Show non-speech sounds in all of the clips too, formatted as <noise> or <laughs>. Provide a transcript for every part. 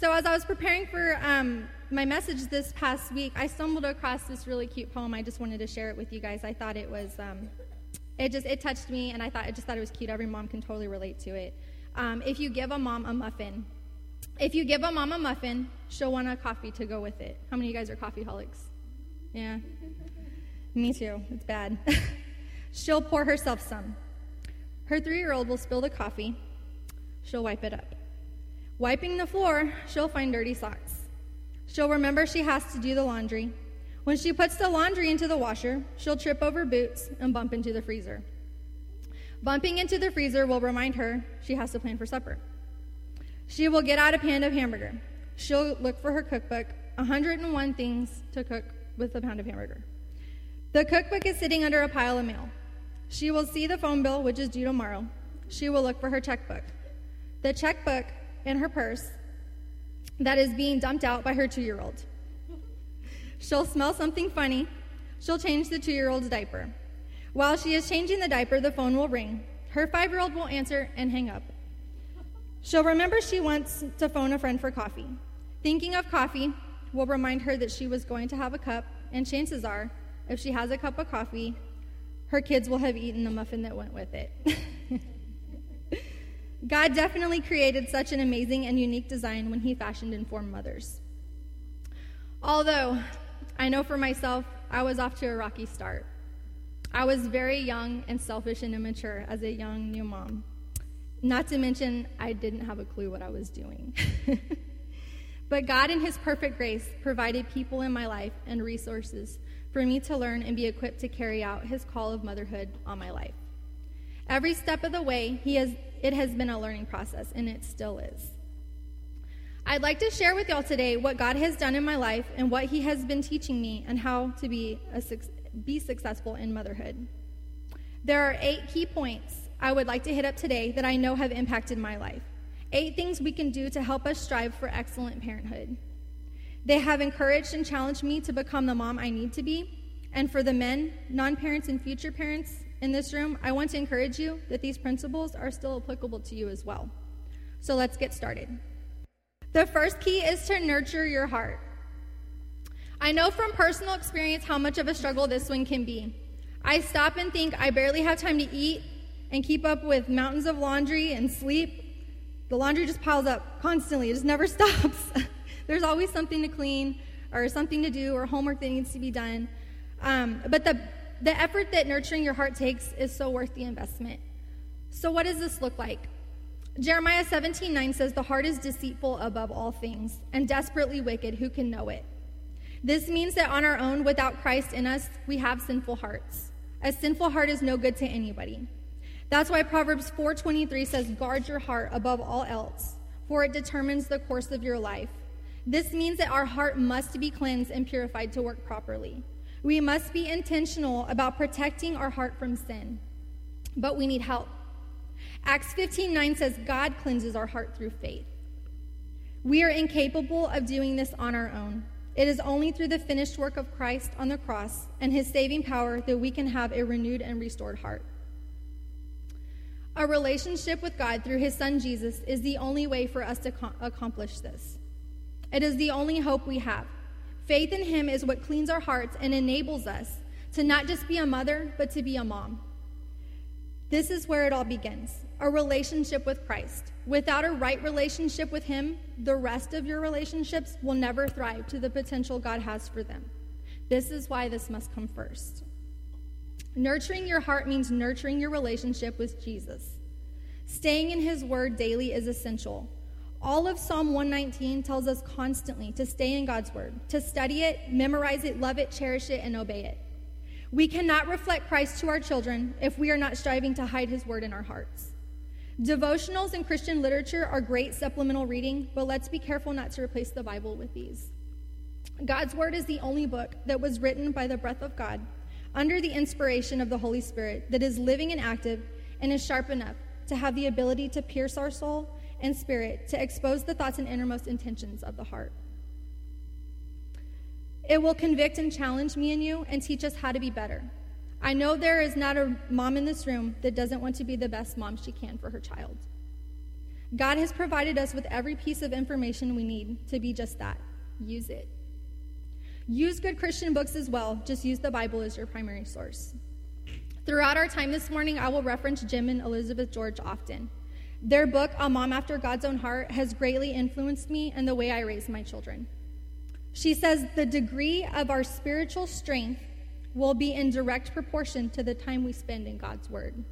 So, as I was preparing for um, my message this past week, I stumbled across this really cute poem. I just wanted to share it with you guys. I thought it was, um, it just, it touched me, and I thought, I just thought it was cute. Every mom can totally relate to it. Um, if you give a mom a muffin, if you give a mom a muffin, she'll want a coffee to go with it. How many of you guys are coffee holics? Yeah. Me too. It's bad. <laughs> she'll pour herself some. Her three year old will spill the coffee. She'll wipe it up. Wiping the floor, she'll find dirty socks. She'll remember she has to do the laundry. When she puts the laundry into the washer, she'll trip over boots and bump into the freezer. Bumping into the freezer will remind her she has to plan for supper. She will get out a pan of hamburger. She'll look for her cookbook 101 things to cook with a pound of hamburger. The cookbook is sitting under a pile of mail. She will see the phone bill, which is due tomorrow. She will look for her checkbook. The checkbook in her purse that is being dumped out by her two year old. She'll smell something funny. She'll change the two year old's diaper. While she is changing the diaper, the phone will ring. Her five year old will answer and hang up. She'll remember she wants to phone a friend for coffee. Thinking of coffee will remind her that she was going to have a cup, and chances are, if she has a cup of coffee, her kids will have eaten the muffin that went with it. <laughs> God definitely created such an amazing and unique design when He fashioned and formed mothers. Although, I know for myself, I was off to a rocky start. I was very young and selfish and immature as a young new mom. Not to mention, I didn't have a clue what I was doing. <laughs> but God, in His perfect grace, provided people in my life and resources for me to learn and be equipped to carry out His call of motherhood on my life. Every step of the way, he has, it has been a learning process, and it still is. I'd like to share with y'all today what God has done in my life and what He has been teaching me and how to be, a, be successful in motherhood. There are eight key points I would like to hit up today that I know have impacted my life. Eight things we can do to help us strive for excellent parenthood. They have encouraged and challenged me to become the mom I need to be. And for the men, non parents, and future parents in this room, I want to encourage you that these principles are still applicable to you as well. So let's get started. The first key is to nurture your heart. I know from personal experience how much of a struggle this one can be. I stop and think I barely have time to eat and keep up with mountains of laundry and sleep. The laundry just piles up constantly, it just never <laughs> stops. There's always something to clean or something to do or homework that needs to be done. Um, but the, the effort that nurturing your heart takes is so worth the investment. So, what does this look like? Jeremiah 17 9 says, The heart is deceitful above all things and desperately wicked. Who can know it? This means that on our own, without Christ in us, we have sinful hearts. A sinful heart is no good to anybody. That's why Proverbs 4:23 says, "Guard your heart above all else, for it determines the course of your life." This means that our heart must be cleansed and purified to work properly. We must be intentional about protecting our heart from sin. But we need help. Acts 15:9 says God cleanses our heart through faith. We are incapable of doing this on our own. It is only through the finished work of Christ on the cross and his saving power that we can have a renewed and restored heart. A relationship with God through his son Jesus is the only way for us to accomplish this. It is the only hope we have. Faith in Him is what cleans our hearts and enables us to not just be a mother, but to be a mom. This is where it all begins a relationship with Christ. Without a right relationship with Him, the rest of your relationships will never thrive to the potential God has for them. This is why this must come first. Nurturing your heart means nurturing your relationship with Jesus. Staying in His Word daily is essential. All of Psalm 119 tells us constantly to stay in God's Word, to study it, memorize it, love it, cherish it, and obey it. We cannot reflect Christ to our children if we are not striving to hide His Word in our hearts. Devotionals and Christian literature are great supplemental reading, but let's be careful not to replace the Bible with these. God's Word is the only book that was written by the breath of God, under the inspiration of the Holy Spirit, that is living and active and is sharp enough to have the ability to pierce our soul and spirit to expose the thoughts and innermost intentions of the heart. It will convict and challenge me and you and teach us how to be better. I know there is not a mom in this room that doesn't want to be the best mom she can for her child. God has provided us with every piece of information we need to be just that. Use it. Use good Christian books as well, just use the Bible as your primary source. Throughout our time this morning, I will reference Jim and Elizabeth George often. Their book, A Mom After God's Own Heart, has greatly influenced me and the way I raise my children. She says the degree of our spiritual strength will be in direct proportion to the time we spend in God's Word.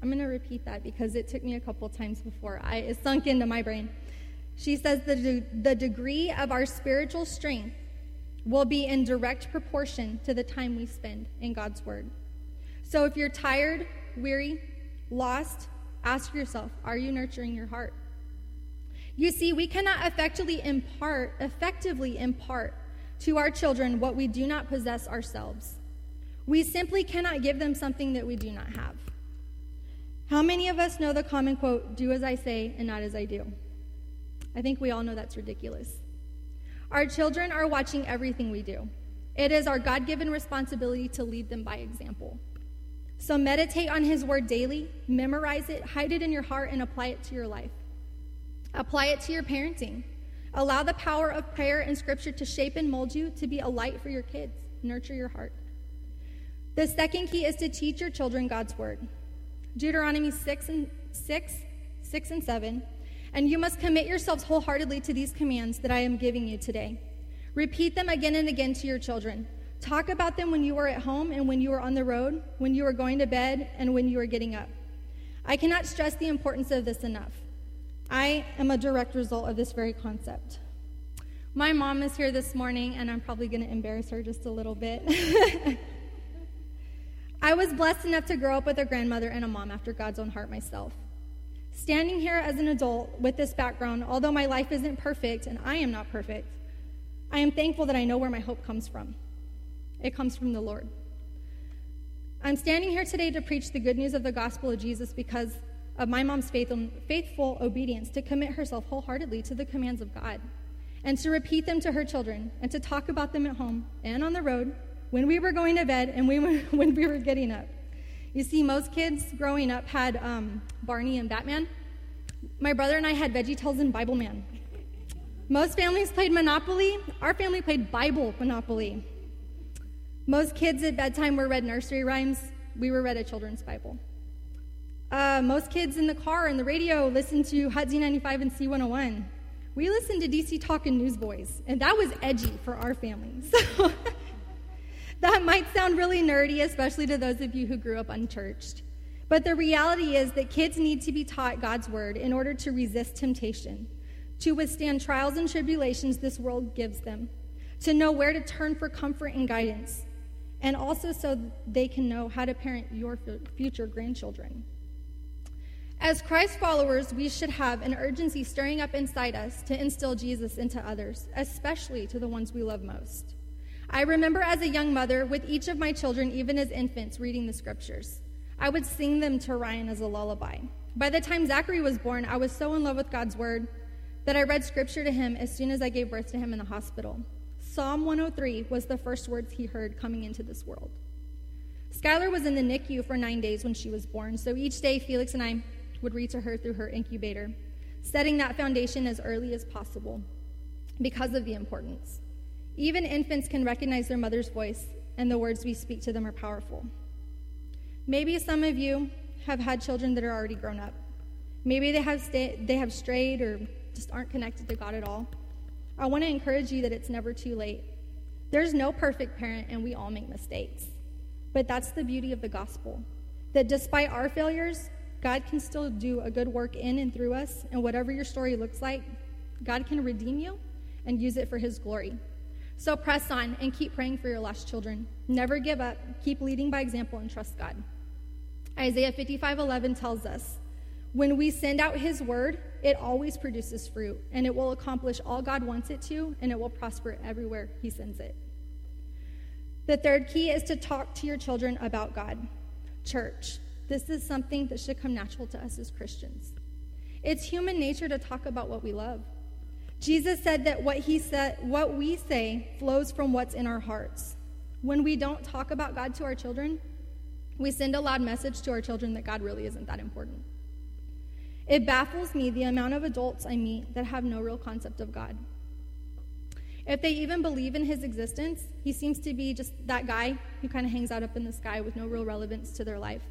I'm going to repeat that because it took me a couple times before I, it sunk into my brain. She says the, de- the degree of our spiritual strength will be in direct proportion to the time we spend in God's Word. So if you're tired, weary, lost, ask yourself are you nurturing your heart? You see, we cannot effectively impart, effectively impart to our children what we do not possess ourselves. We simply cannot give them something that we do not have. How many of us know the common quote, do as I say and not as I do? I think we all know that's ridiculous. Our children are watching everything we do. It is our God given responsibility to lead them by example. So meditate on His word daily, memorize it, hide it in your heart, and apply it to your life. Apply it to your parenting. Allow the power of prayer and scripture to shape and mold you to be a light for your kids. Nurture your heart. The second key is to teach your children God's word. Deuteronomy 6 and 6, 6 and 7. And you must commit yourselves wholeheartedly to these commands that I am giving you today. Repeat them again and again to your children. Talk about them when you are at home and when you are on the road, when you are going to bed, and when you are getting up. I cannot stress the importance of this enough. I am a direct result of this very concept. My mom is here this morning, and I'm probably going to embarrass her just a little bit. <laughs> I was blessed enough to grow up with a grandmother and a mom after God's own heart myself. Standing here as an adult with this background, although my life isn't perfect and I am not perfect, I am thankful that I know where my hope comes from. It comes from the Lord. I'm standing here today to preach the good news of the gospel of Jesus because of my mom's faithful obedience to commit herself wholeheartedly to the commands of God and to repeat them to her children and to talk about them at home and on the road when we were going to bed and we were, <laughs> when we were getting up. You see, most kids growing up had um, Barney and Batman. My brother and I had VeggieTales and Bibleman. Most families played Monopoly. Our family played Bible Monopoly. Most kids at bedtime were read nursery rhymes. We were read a children's Bible. Uh, most kids in the car and the radio listened to Hot Z95 and C101. We listened to DC Talk and Newsboys, and that was edgy for our family. <laughs> So that might sound really nerdy, especially to those of you who grew up unchurched. But the reality is that kids need to be taught God's word in order to resist temptation, to withstand trials and tribulations this world gives them, to know where to turn for comfort and guidance, and also so they can know how to parent your future grandchildren. As Christ followers, we should have an urgency stirring up inside us to instill Jesus into others, especially to the ones we love most. I remember as a young mother, with each of my children, even as infants, reading the scriptures. I would sing them to Ryan as a lullaby. By the time Zachary was born, I was so in love with God's word that I read scripture to him as soon as I gave birth to him in the hospital. Psalm 103 was the first words he heard coming into this world. Skylar was in the NICU for nine days when she was born, so each day Felix and I would read to her through her incubator, setting that foundation as early as possible because of the importance. Even infants can recognize their mother's voice, and the words we speak to them are powerful. Maybe some of you have had children that are already grown up. Maybe they have, sta- they have strayed or just aren't connected to God at all. I want to encourage you that it's never too late. There's no perfect parent, and we all make mistakes. But that's the beauty of the gospel that despite our failures, God can still do a good work in and through us, and whatever your story looks like, God can redeem you and use it for His glory. So press on and keep praying for your lost children. Never give up. Keep leading by example and trust God. Isaiah 55:11 tells us, "When we send out his word, it always produces fruit, and it will accomplish all God wants it to, and it will prosper everywhere he sends it." The third key is to talk to your children about God. Church, this is something that should come natural to us as Christians. It's human nature to talk about what we love. Jesus said that what he said, what we say flows from what's in our hearts. When we don't talk about God to our children, we send a loud message to our children that God really isn't that important. It baffles me the amount of adults I meet that have no real concept of God. If they even believe in his existence, he seems to be just that guy who kind of hangs out up in the sky with no real relevance to their life.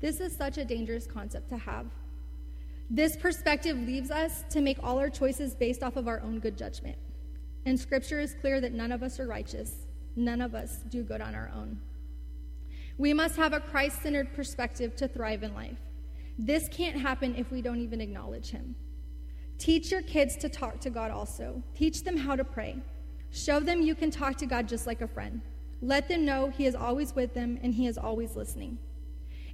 This is such a dangerous concept to have. This perspective leaves us to make all our choices based off of our own good judgment. And scripture is clear that none of us are righteous, none of us do good on our own. We must have a Christ centered perspective to thrive in life. This can't happen if we don't even acknowledge him. Teach your kids to talk to God also. Teach them how to pray. Show them you can talk to God just like a friend. Let them know He is always with them and He is always listening.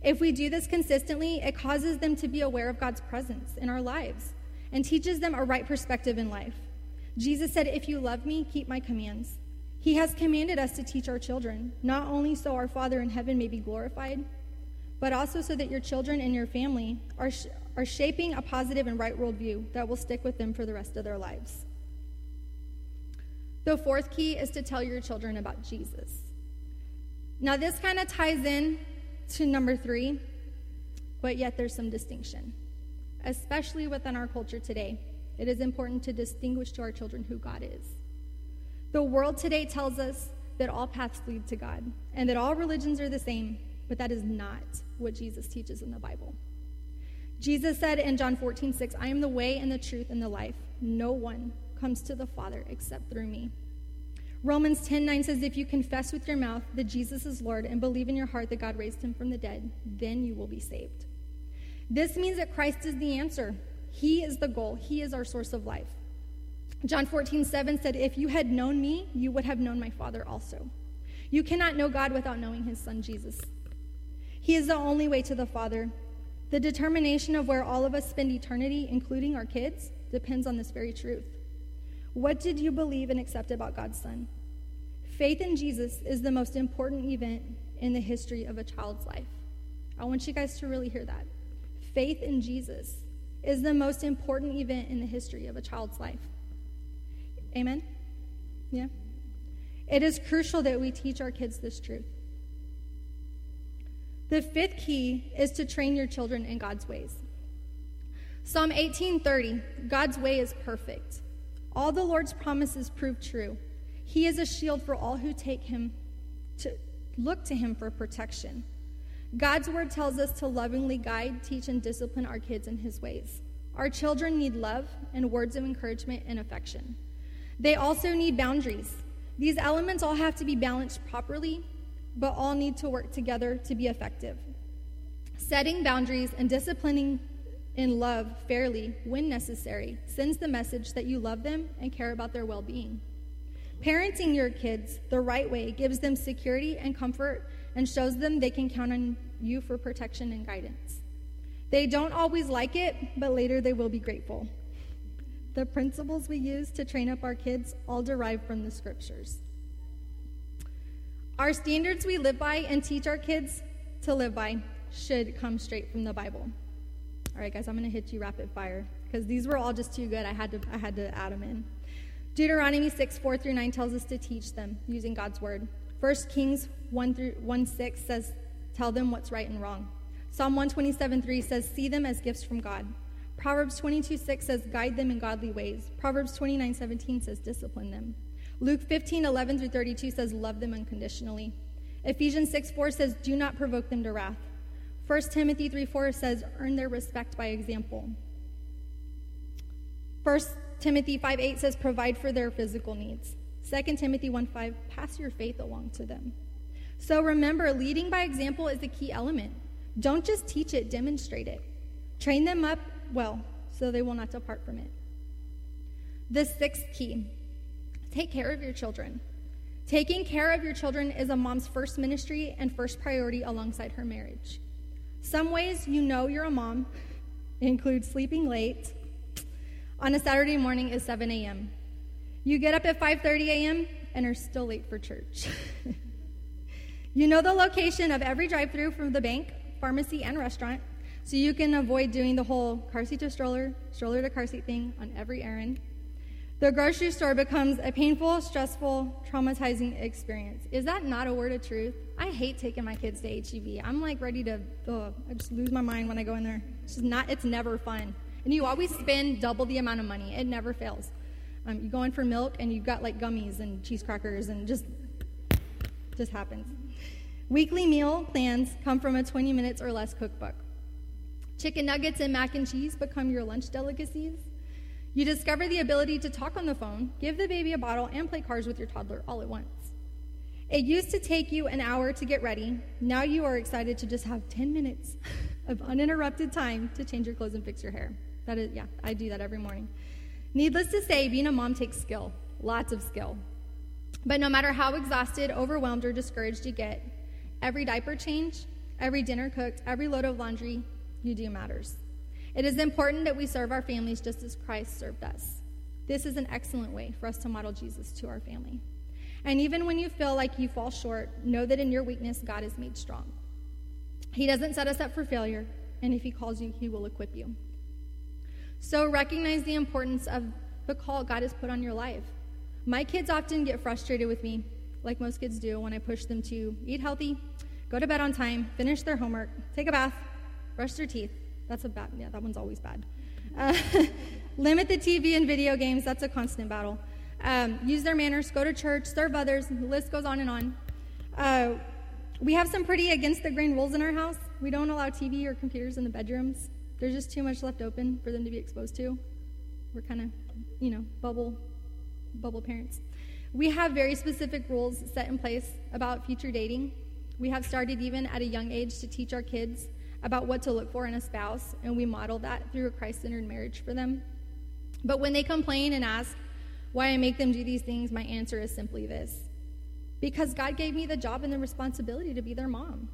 If we do this consistently, it causes them to be aware of God's presence in our lives and teaches them a right perspective in life. Jesus said, If you love me, keep my commands. He has commanded us to teach our children, not only so our Father in heaven may be glorified, but also so that your children and your family are, sh- are shaping a positive and right worldview that will stick with them for the rest of their lives. The fourth key is to tell your children about Jesus. Now, this kind of ties in to number three, but yet there's some distinction. Especially within our culture today, it is important to distinguish to our children who God is. The world today tells us that all paths lead to God and that all religions are the same, but that is not what Jesus teaches in the Bible. Jesus said in John 14, 6, I am the way and the truth and the life. No one comes to the Father except through me. Romans 10, 9 says, If you confess with your mouth that Jesus is Lord and believe in your heart that God raised him from the dead, then you will be saved. This means that Christ is the answer. He is the goal. He is our source of life. John 14, 7 said, If you had known me, you would have known my Father also. You cannot know God without knowing his Son, Jesus. He is the only way to the Father. The determination of where all of us spend eternity, including our kids, depends on this very truth. What did you believe and accept about God's Son? Faith in Jesus is the most important event in the history of a child's life. I want you guys to really hear that. Faith in Jesus is the most important event in the history of a child's life. Amen? Yeah? It is crucial that we teach our kids this truth. The fifth key is to train your children in God's ways. Psalm 18:30, God's way is perfect. All the Lord's promises prove true. He is a shield for all who take him to look to him for protection. God's word tells us to lovingly guide, teach, and discipline our kids in his ways. Our children need love and words of encouragement and affection. They also need boundaries. These elements all have to be balanced properly but all need to work together to be effective. Setting boundaries and disciplining in love fairly when necessary sends the message that you love them and care about their well being. Parenting your kids the right way gives them security and comfort and shows them they can count on you for protection and guidance. They don't always like it, but later they will be grateful. The principles we use to train up our kids all derive from the scriptures. Our standards we live by and teach our kids to live by should come straight from the Bible. All right, guys, I'm going to hit you rapid fire because these were all just too good. I had to, I had to add them in. Deuteronomy 6, 4 through 9 tells us to teach them using God's word. 1 Kings 1 through 1 6 says, tell them what's right and wrong. Psalm 127, 3 says, see them as gifts from God. Proverbs 22, 6 says, guide them in godly ways. Proverbs 29, 17 says, discipline them. Luke 15, 11 through 32 says, Love them unconditionally. Ephesians 6, 4 says, Do not provoke them to wrath. 1 Timothy 3, 4 says, Earn their respect by example. 1 Timothy 5, 8 says, Provide for their physical needs. 2 Timothy 1, 5, Pass your faith along to them. So remember, leading by example is a key element. Don't just teach it, demonstrate it. Train them up well so they will not depart from it. The sixth key Take care of your children. Taking care of your children is a mom's first ministry and first priority alongside her marriage. Some ways you know you're a mom <laughs> include sleeping late. On a Saturday morning is 7 a.m. You get up at 5:30 a.m. and are still late for church. <laughs> you know the location of every drive-through from the bank, pharmacy, and restaurant, so you can avoid doing the whole car seat to stroller, stroller to car seat thing on every errand. The grocery store becomes a painful, stressful, traumatizing experience. Is that not a word of truth? I hate taking my kids to HEB. I'm like ready to, ugh, I just lose my mind when I go in there. It's just not, it's never fun. And you always spend double the amount of money. It never fails. Um, you go in for milk and you've got like gummies and cheese crackers and just, just happens. Weekly meal plans come from a 20 minutes or less cookbook. Chicken nuggets and mac and cheese become your lunch delicacies. You discover the ability to talk on the phone, give the baby a bottle, and play cards with your toddler all at once. It used to take you an hour to get ready. Now you are excited to just have 10 minutes <laughs> of uninterrupted time to change your clothes and fix your hair. That is, yeah, I do that every morning. Needless to say, being a mom takes skill, lots of skill. But no matter how exhausted, overwhelmed, or discouraged you get, every diaper change, every dinner cooked, every load of laundry you do matters. It is important that we serve our families just as Christ served us. This is an excellent way for us to model Jesus to our family. And even when you feel like you fall short, know that in your weakness, God is made strong. He doesn't set us up for failure, and if He calls you, He will equip you. So recognize the importance of the call God has put on your life. My kids often get frustrated with me, like most kids do, when I push them to eat healthy, go to bed on time, finish their homework, take a bath, brush their teeth, that's a bad, yeah, that one's always bad. Uh, <laughs> limit the TV and video games, that's a constant battle. Um, use their manners, go to church, serve others, the list goes on and on. Uh, we have some pretty against the grain rules in our house. We don't allow TV or computers in the bedrooms. There's just too much left open for them to be exposed to. We're kind of, you know, bubble, bubble parents. We have very specific rules set in place about future dating. We have started even at a young age to teach our kids about what to look for in a spouse, and we model that through a Christ centered marriage for them. But when they complain and ask why I make them do these things, my answer is simply this because God gave me the job and the responsibility to be their mom.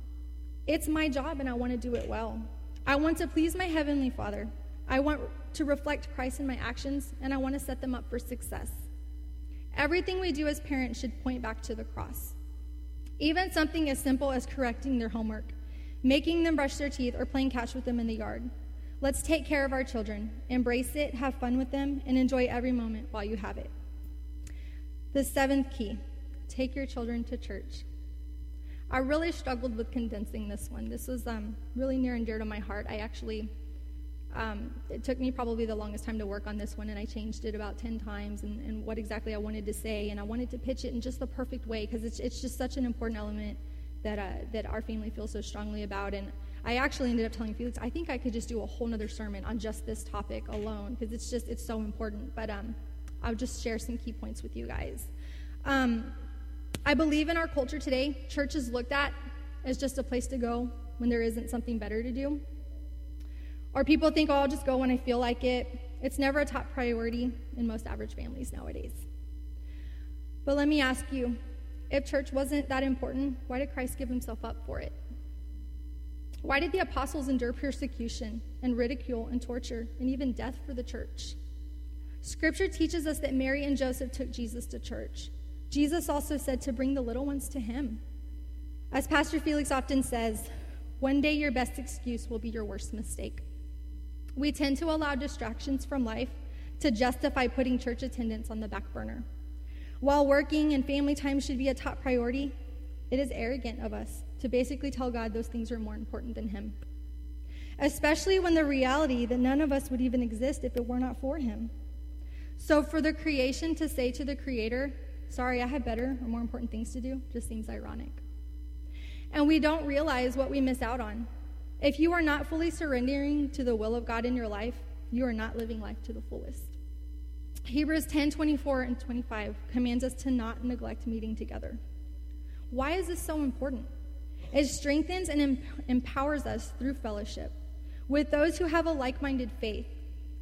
It's my job, and I want to do it well. I want to please my Heavenly Father. I want to reflect Christ in my actions, and I want to set them up for success. Everything we do as parents should point back to the cross. Even something as simple as correcting their homework making them brush their teeth, or playing catch with them in the yard. Let's take care of our children, embrace it, have fun with them, and enjoy every moment while you have it. The seventh key take your children to church. I really struggled with condensing this one. This was um, really near and dear to my heart. I actually, um, it took me probably the longest time to work on this one, and I changed it about 10 times and, and what exactly I wanted to say, and I wanted to pitch it in just the perfect way because it's, it's just such an important element that, uh, that our family feels so strongly about. And I actually ended up telling Felix, I think I could just do a whole nother sermon on just this topic alone because it's just, it's so important. But um, I'll just share some key points with you guys. Um, I believe in our culture today, church is looked at as just a place to go when there isn't something better to do. Or people think, oh, I'll just go when I feel like it. It's never a top priority in most average families nowadays. But let me ask you if church wasn't that important, why did Christ give himself up for it? Why did the apostles endure persecution and ridicule and torture and even death for the church? Scripture teaches us that Mary and Joseph took Jesus to church. Jesus also said to bring the little ones to him. As Pastor Felix often says, one day your best excuse will be your worst mistake. We tend to allow distractions from life to justify putting church attendance on the back burner. While working and family time should be a top priority, it is arrogant of us to basically tell God those things are more important than Him. Especially when the reality that none of us would even exist if it were not for Him. So, for the creation to say to the Creator, sorry, I have better or more important things to do, just seems ironic. And we don't realize what we miss out on. If you are not fully surrendering to the will of God in your life, you are not living life to the fullest. Hebrews 10 24 and 25 commands us to not neglect meeting together. Why is this so important? It strengthens and empowers us through fellowship with those who have a like minded faith.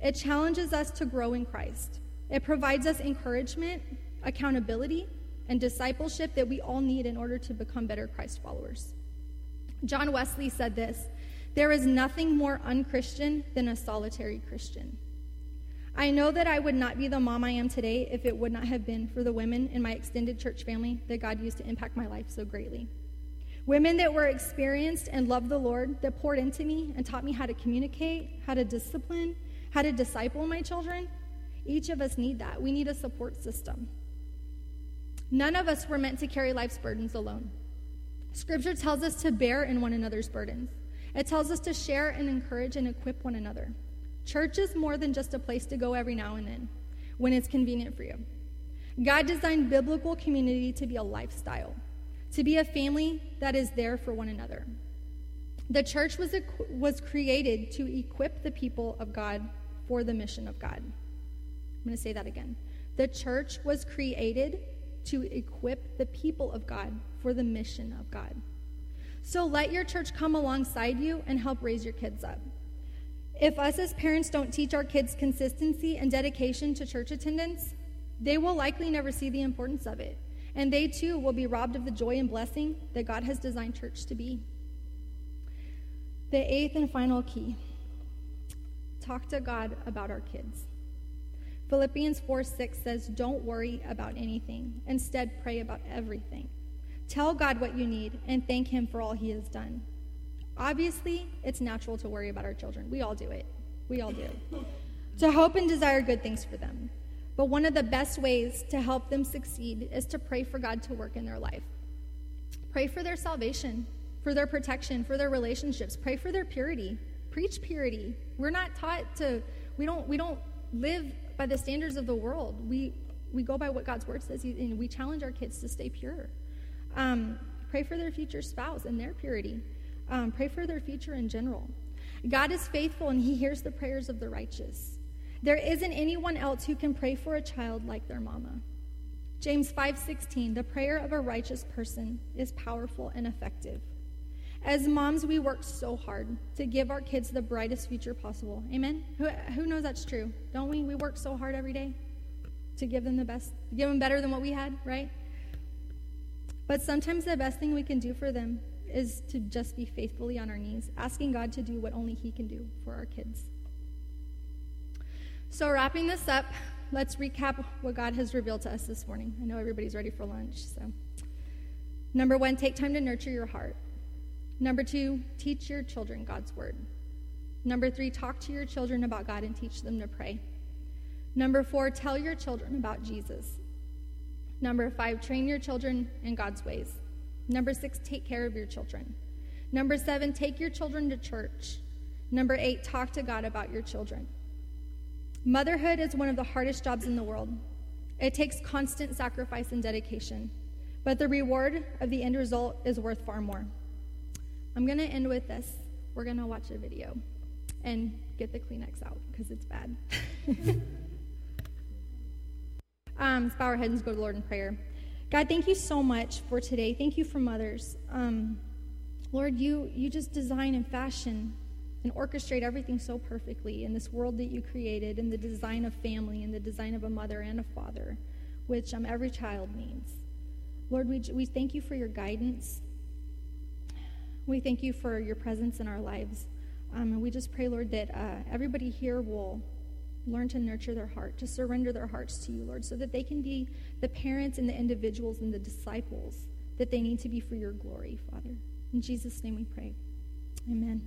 It challenges us to grow in Christ. It provides us encouragement, accountability, and discipleship that we all need in order to become better Christ followers. John Wesley said this There is nothing more unchristian than a solitary Christian. I know that I would not be the mom I am today if it would not have been for the women in my extended church family that God used to impact my life so greatly. Women that were experienced and loved the Lord, that poured into me and taught me how to communicate, how to discipline, how to disciple my children. Each of us need that. We need a support system. None of us were meant to carry life's burdens alone. Scripture tells us to bear in one another's burdens. It tells us to share and encourage and equip one another. Church is more than just a place to go every now and then when it's convenient for you. God designed biblical community to be a lifestyle, to be a family that is there for one another. The church was, was created to equip the people of God for the mission of God. I'm going to say that again. The church was created to equip the people of God for the mission of God. So let your church come alongside you and help raise your kids up. If us as parents don't teach our kids consistency and dedication to church attendance, they will likely never see the importance of it. And they too will be robbed of the joy and blessing that God has designed church to be. The eighth and final key talk to God about our kids. Philippians 4 6 says, Don't worry about anything. Instead, pray about everything. Tell God what you need and thank Him for all He has done. Obviously, it's natural to worry about our children. We all do it. We all do. to hope and desire good things for them. But one of the best ways to help them succeed is to pray for God to work in their life. Pray for their salvation, for their protection, for their relationships. Pray for their purity. Preach purity. We're not taught to we don't we don't live by the standards of the world. We we go by what God's word says and we challenge our kids to stay pure. Um, pray for their future spouse and their purity. Um, pray for their future in general. God is faithful and He hears the prayers of the righteous. There isn't anyone else who can pray for a child like their mama. James 5:16 The prayer of a righteous person is powerful and effective. As moms, we work so hard to give our kids the brightest future possible. Amen. Who, who knows that's true? Don't we? We work so hard every day to give them the best, give them better than what we had, right? But sometimes the best thing we can do for them is to just be faithfully on our knees, asking God to do what only He can do for our kids. So, wrapping this up, let's recap what God has revealed to us this morning. I know everybody's ready for lunch, so. Number one, take time to nurture your heart. Number two, teach your children God's word. Number three, talk to your children about God and teach them to pray. Number four, tell your children about Jesus. Number five, train your children in God's ways. Number six, take care of your children. Number seven, take your children to church. Number eight, talk to God about your children. Motherhood is one of the hardest jobs in the world. It takes constant sacrifice and dedication, but the reward of the end result is worth far more. I'm going to end with this. We're going to watch a video and get the Kleenex out because it's bad. <laughs> Um, let's bow our heads and go to the Lord in prayer. God, thank you so much for today. Thank you for mothers. Um, Lord, you, you just design and fashion and orchestrate everything so perfectly in this world that you created, in the design of family, in the design of a mother and a father, which um, every child needs. Lord, we, we thank you for your guidance. We thank you for your presence in our lives. Um, and we just pray, Lord, that uh, everybody here will learn to nurture their heart, to surrender their hearts to you, Lord, so that they can be the parents and the individuals and the disciples that they need to be for your glory, Father. In Jesus' name we pray. Amen.